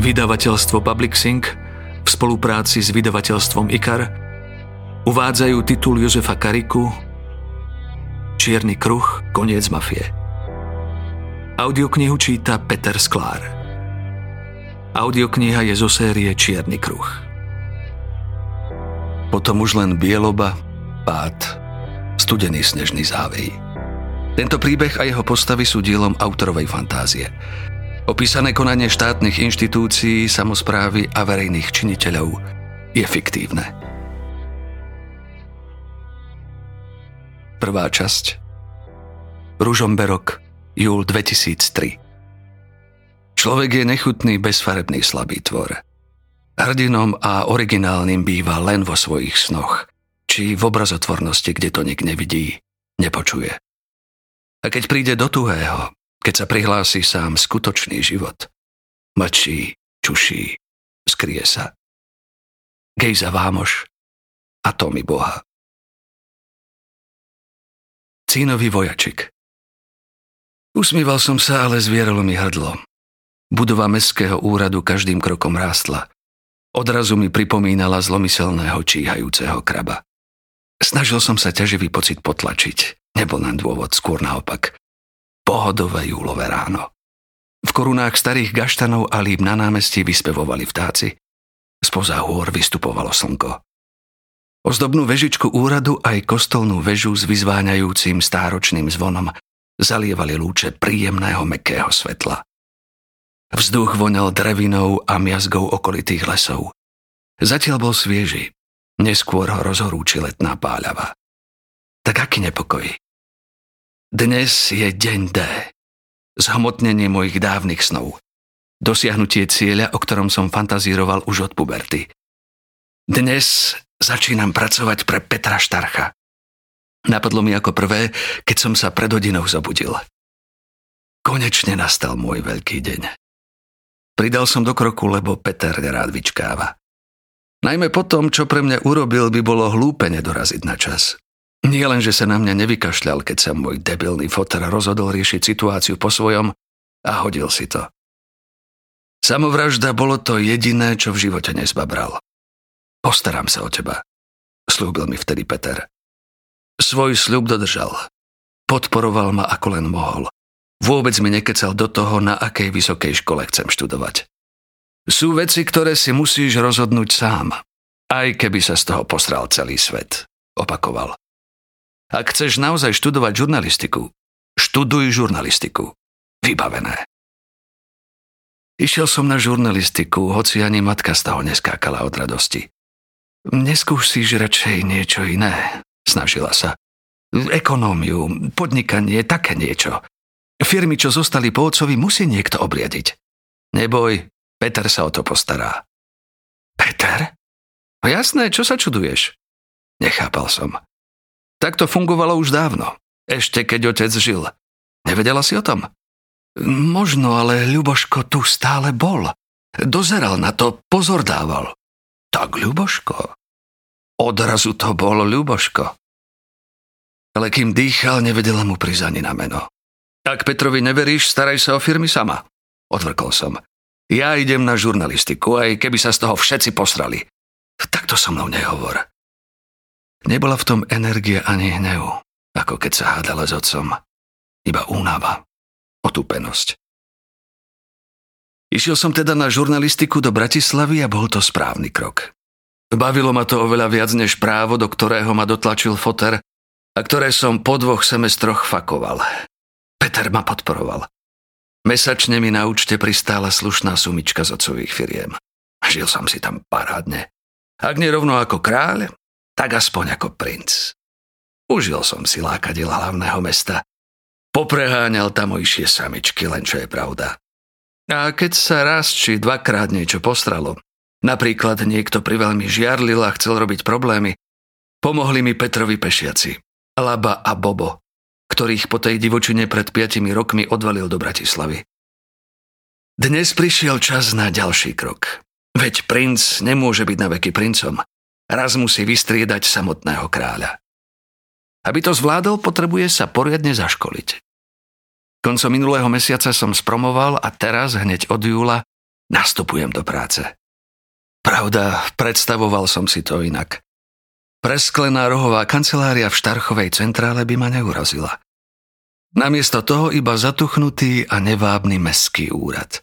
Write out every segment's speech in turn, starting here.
Vydavateľstvo Public Sync v spolupráci s vydavateľstvom IKAR uvádzajú titul Jozefa Kariku Čierny kruh, koniec mafie. Audioknihu číta Peter Sklár. Audiokniha je zo série Čierny kruh. Potom už len bieloba, pád, studený snežný závej. Tento príbeh a jeho postavy sú dielom autorovej fantázie. Opísané konanie štátnych inštitúcií, samozprávy a verejných činiteľov je fiktívne. Prvá časť Ružomberok, júl 2003 Človek je nechutný, bezfarebný, slabý tvor. Hrdinom a originálnym býva len vo svojich snoch, či v obrazotvornosti, kde to nik nevidí, nepočuje. A keď príde do tuhého, keď sa prihlási sám skutočný život. Mlčí, čuší, skrie sa. Gejza Vámoš a Tomi Boha. Cínový vojačik Usmíval som sa, ale zvieralo mi hrdlo. Budova mestského úradu každým krokom rástla. Odrazu mi pripomínala zlomyselného číhajúceho kraba. Snažil som sa ťaživý pocit potlačiť. Nebol len dôvod, skôr naopak pohodové júlové ráno. V korunách starých gaštanov a líb na námestí vyspevovali vtáci. Spoza hôr vystupovalo slnko. Ozdobnú vežičku úradu aj kostolnú vežu s vyzváňajúcim stáročným zvonom zalievali lúče príjemného mekého svetla. Vzduch voňal drevinou a miazgou okolitých lesov. Zatiaľ bol svieži, neskôr ho rozhorúči letná páľava. Tak aký nepokoj. Dnes je deň D. Zhmotnenie mojich dávnych snov. Dosiahnutie cieľa, o ktorom som fantazíroval už od puberty. Dnes začínam pracovať pre Petra Štarcha. Napadlo mi ako prvé, keď som sa pred hodinou zobudil. Konečne nastal môj veľký deň. Pridal som do kroku, lebo Peter rád vyčkáva. Najmä po tom, čo pre mňa urobil, by bolo hlúpe nedoraziť na čas. Nie len, že sa na mňa nevykašľal, keď sa môj debilný foter rozhodol riešiť situáciu po svojom a hodil si to. Samovražda bolo to jediné, čo v živote nezbabral. Postaram sa o teba, slúbil mi vtedy Peter. Svoj sľub dodržal. Podporoval ma ako len mohol. Vôbec mi nekecal do toho, na akej vysokej škole chcem študovať. Sú veci, ktoré si musíš rozhodnúť sám, aj keby sa z toho posral celý svet, opakoval. Ak chceš naozaj študovať žurnalistiku, študuj žurnalistiku. Vybavené. Išiel som na žurnalistiku, hoci ani matka z toho neskákala od radosti. Neskúsiš radšej niečo iné, snažila sa. Ekonómiu, podnikanie, také niečo. Firmy, čo zostali po otcovi, musí niekto obriadiť. Neboj, Peter sa o to postará. Peter? No jasné, čo sa čuduješ? Nechápal som. Tak to fungovalo už dávno. Ešte keď otec žil. Nevedela si o tom? Možno, ale Ľuboško tu stále bol. Dozeral na to, pozor dával. Tak Ľuboško. Odrazu to bol Ľuboško. Ale kým dýchal, nevedela mu prísť ani na meno. Ak Petrovi neveríš, staraj sa o firmy sama. Odvrkol som. Ja idem na žurnalistiku, aj keby sa z toho všetci posrali. Takto so mnou nehovor. Nebola v tom energie ani hnev, ako keď sa hádala s otcom. Iba únava, otúpenosť. Išiel som teda na žurnalistiku do Bratislavy a bol to správny krok. Bavilo ma to oveľa viac než právo, do ktorého ma dotlačil foter a ktoré som po dvoch semestroch fakoval. Peter ma podporoval. Mesačne mi na účte pristála slušná sumička z otcových firiem. Žil som si tam parádne. Ak nie rovno ako kráľ, tak aspoň ako princ. Užil som si lákadil hlavného mesta. Popreháňal tamojšie samičky, len čo je pravda. A keď sa raz či dvakrát niečo postralo, napríklad niekto priveľmi žiarlil a chcel robiť problémy, pomohli mi Petrovi pešiaci, Laba a Bobo, ktorých po tej divočine pred piatimi rokmi odvalil do Bratislavy. Dnes prišiel čas na ďalší krok. Veď princ nemôže byť na veky princom. Raz musí vystriedať samotného kráľa. Aby to zvládol, potrebuje sa poriadne zaškoliť. Koncom minulého mesiaca som spromoval a teraz, hneď od júla, nastupujem do práce. Pravda, predstavoval som si to inak. Presklená rohová kancelária v Štarchovej centrále by ma neurazila. Namiesto toho iba zatuchnutý a nevábny meský úrad.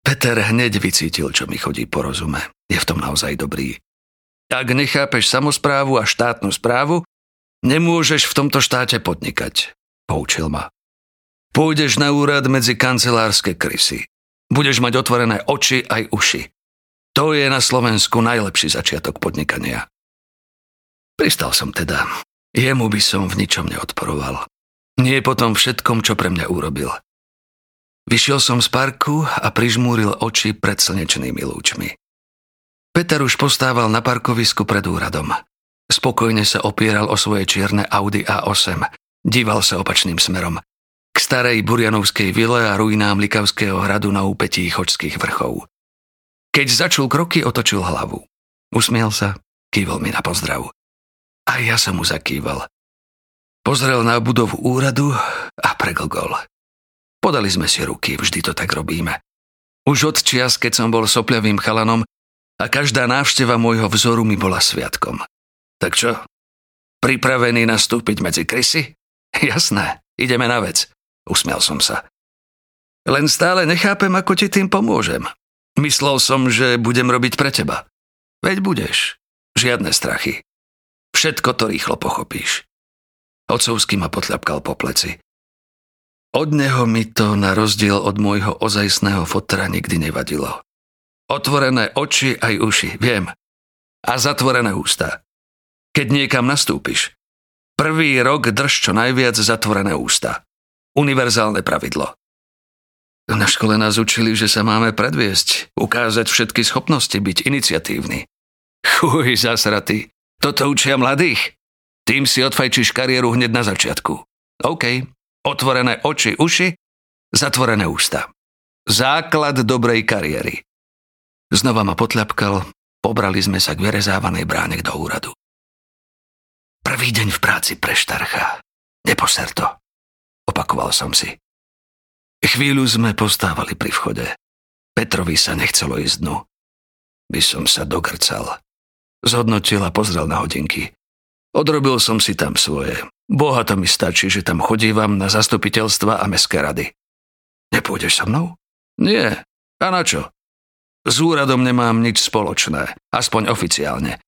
Peter hneď vycítil, čo mi chodí po rozume. Je v tom naozaj dobrý. Ak nechápeš samozprávu a štátnu správu, nemôžeš v tomto štáte podnikať, poučil ma. Pôjdeš na úrad medzi kancelárske krysy. Budeš mať otvorené oči aj uši. To je na Slovensku najlepší začiatok podnikania. Pristal som teda. Jemu by som v ničom neodporoval. Nie potom všetkom, čo pre mňa urobil. Vyšiel som z parku a prižmúril oči pred slnečnými lúčmi. Peter už postával na parkovisku pred úradom. Spokojne sa opieral o svoje čierne Audi A8. Díval sa opačným smerom k starej Burianovskej vile a ruinám Likavského hradu na úpetí chočských vrchov. Keď začul kroky, otočil hlavu. Usmiel sa, kývol mi na pozdrav. A ja som mu zakýval. Pozrel na budovu úradu a preglgol. Podali sme si ruky, vždy to tak robíme. Už od čias, keď som bol sopľavým chalanom a každá návšteva môjho vzoru mi bola sviatkom. Tak čo? Pripravený nastúpiť medzi krysy? Jasné, ideme na vec. Usmiel som sa. Len stále nechápem, ako ti tým pomôžem. Myslel som, že budem robiť pre teba. Veď budeš. Žiadne strachy. Všetko to rýchlo pochopíš. Ocovský ma potľapkal po pleci. Od neho mi to, na rozdiel od môjho ozajstného fotra, nikdy nevadilo. Otvorené oči aj uši, viem. A zatvorené ústa. Keď niekam nastúpiš, prvý rok drž čo najviac zatvorené ústa. Univerzálne pravidlo. Na škole nás učili, že sa máme predviesť, ukázať všetky schopnosti, byť iniciatívny. Chuj, zasratý. Toto učia mladých. Tým si odfajčíš kariéru hneď na začiatku. OK. Otvorené oči, uši, zatvorené ústa. Základ dobrej kariéry. Znova ma potľapkal, pobrali sme sa k vyrezávanej bráne do úradu. Prvý deň v práci pre Štarcha. Neposer to. Opakoval som si. Chvíľu sme postávali pri vchode. Petrovi sa nechcelo ísť dnu. By som sa dogrcal. Zhodnotil a pozrel na hodinky. Odrobil som si tam svoje. Boha to mi stačí, že tam chodívam na zastupiteľstva a meské rady. Nepôjdeš so mnou? Nie. A na čo? S úradom nemám nič spoločné, aspoň oficiálne.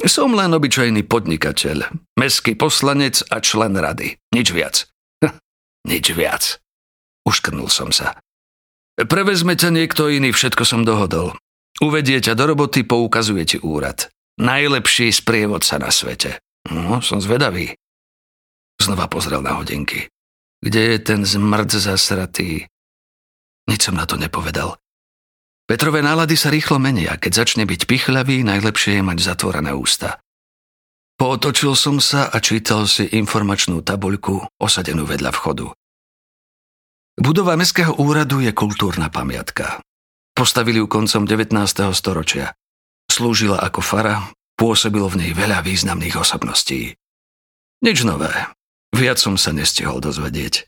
Som len obyčajný podnikateľ, meský poslanec a člen rady. Nič viac. Nič viac. Uškrnul som sa. Prevezme ťa niekto iný, všetko som dohodol. Uvedie ťa do roboty, poukazuje ti úrad. Najlepší sprievodca na svete. No, som zvedavý. Znova pozrel na hodinky. Kde je ten zmrd zasratý? Nič som na to nepovedal. Petrové nálady sa rýchlo menia. Keď začne byť pichľavý, najlepšie je mať zatvorené ústa. Pootočil som sa a čítal si informačnú tabuľku osadenú vedľa vchodu. Budova Mestského úradu je kultúrna pamiatka. Postavili ju koncom 19. storočia. Slúžila ako fara, pôsobilo v nej veľa významných osobností. Nič nové. Viac som sa nestihol dozvedieť.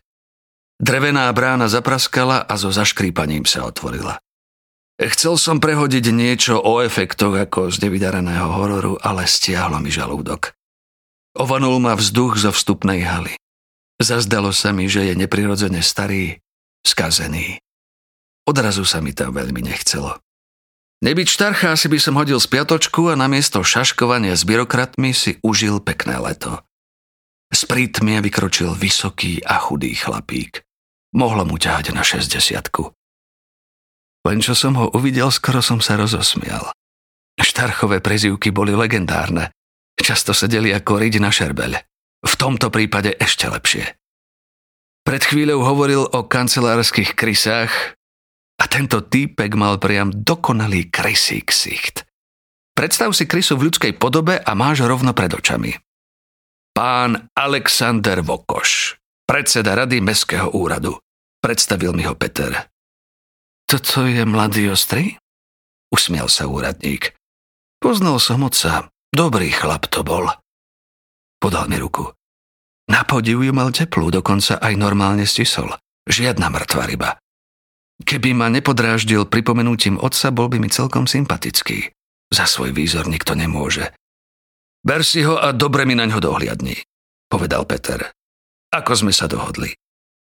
Drevená brána zapraskala a so zaškrípaním sa otvorila. Chcel som prehodiť niečo o efektoch ako z nevydareného hororu, ale stiahlo mi žalúdok. Ovanul ma vzduch zo vstupnej haly. Zazdalo sa mi, že je neprirodzene starý, skazený. Odrazu sa mi tam veľmi nechcelo. Nebyť štarcha asi by som hodil spiatočku a namiesto šaškovania s byrokratmi si užil pekné leto. Z prítmia vykročil vysoký a chudý chlapík. Mohlo mu ťahať na šesťdesiatku. Len čo som ho uvidel, skoro som sa rozosmial. Štarchové prezivky boli legendárne. Často sedeli ako riť na šerbeľ. V tomto prípade ešte lepšie. Pred chvíľou hovoril o kancelárskych krysách a tento týpek mal priam dokonalý krysý ksicht. Predstav si krysu v ľudskej podobe a máš rovno pred očami. Pán Alexander Vokoš, predseda rady Mestského úradu. Predstavil mi ho Peter. Toto je mladý ostrý? Usmiel sa úradník. Poznal som oca. Dobrý chlap to bol. Podal mi ruku. Na podiv ju mal teplú, dokonca aj normálne stisol. Žiadna mŕtva ryba. Keby ma nepodráždil pripomenutím otca, bol by mi celkom sympatický. Za svoj výzor nikto nemôže. Ber si ho a dobre mi na ňo dohliadni, povedal Peter. Ako sme sa dohodli?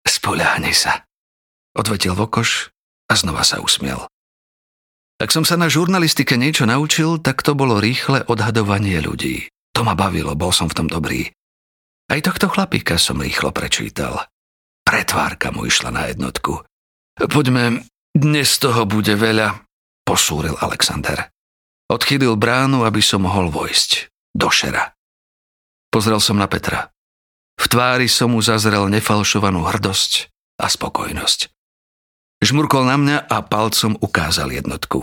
Spoľahni sa, odvetil Vokoš a znova sa usmiel. Ak som sa na žurnalistike niečo naučil, tak to bolo rýchle odhadovanie ľudí. To ma bavilo, bol som v tom dobrý. Aj tohto chlapíka som rýchlo prečítal. Pretvárka mu išla na jednotku. Poďme, dnes toho bude veľa, posúril Alexander. Odchýlil bránu, aby som mohol vojsť. Do šera. Pozrel som na Petra. V tvári som mu zazrel nefalšovanú hrdosť a spokojnosť. Žmurkol na mňa a palcom ukázal jednotku.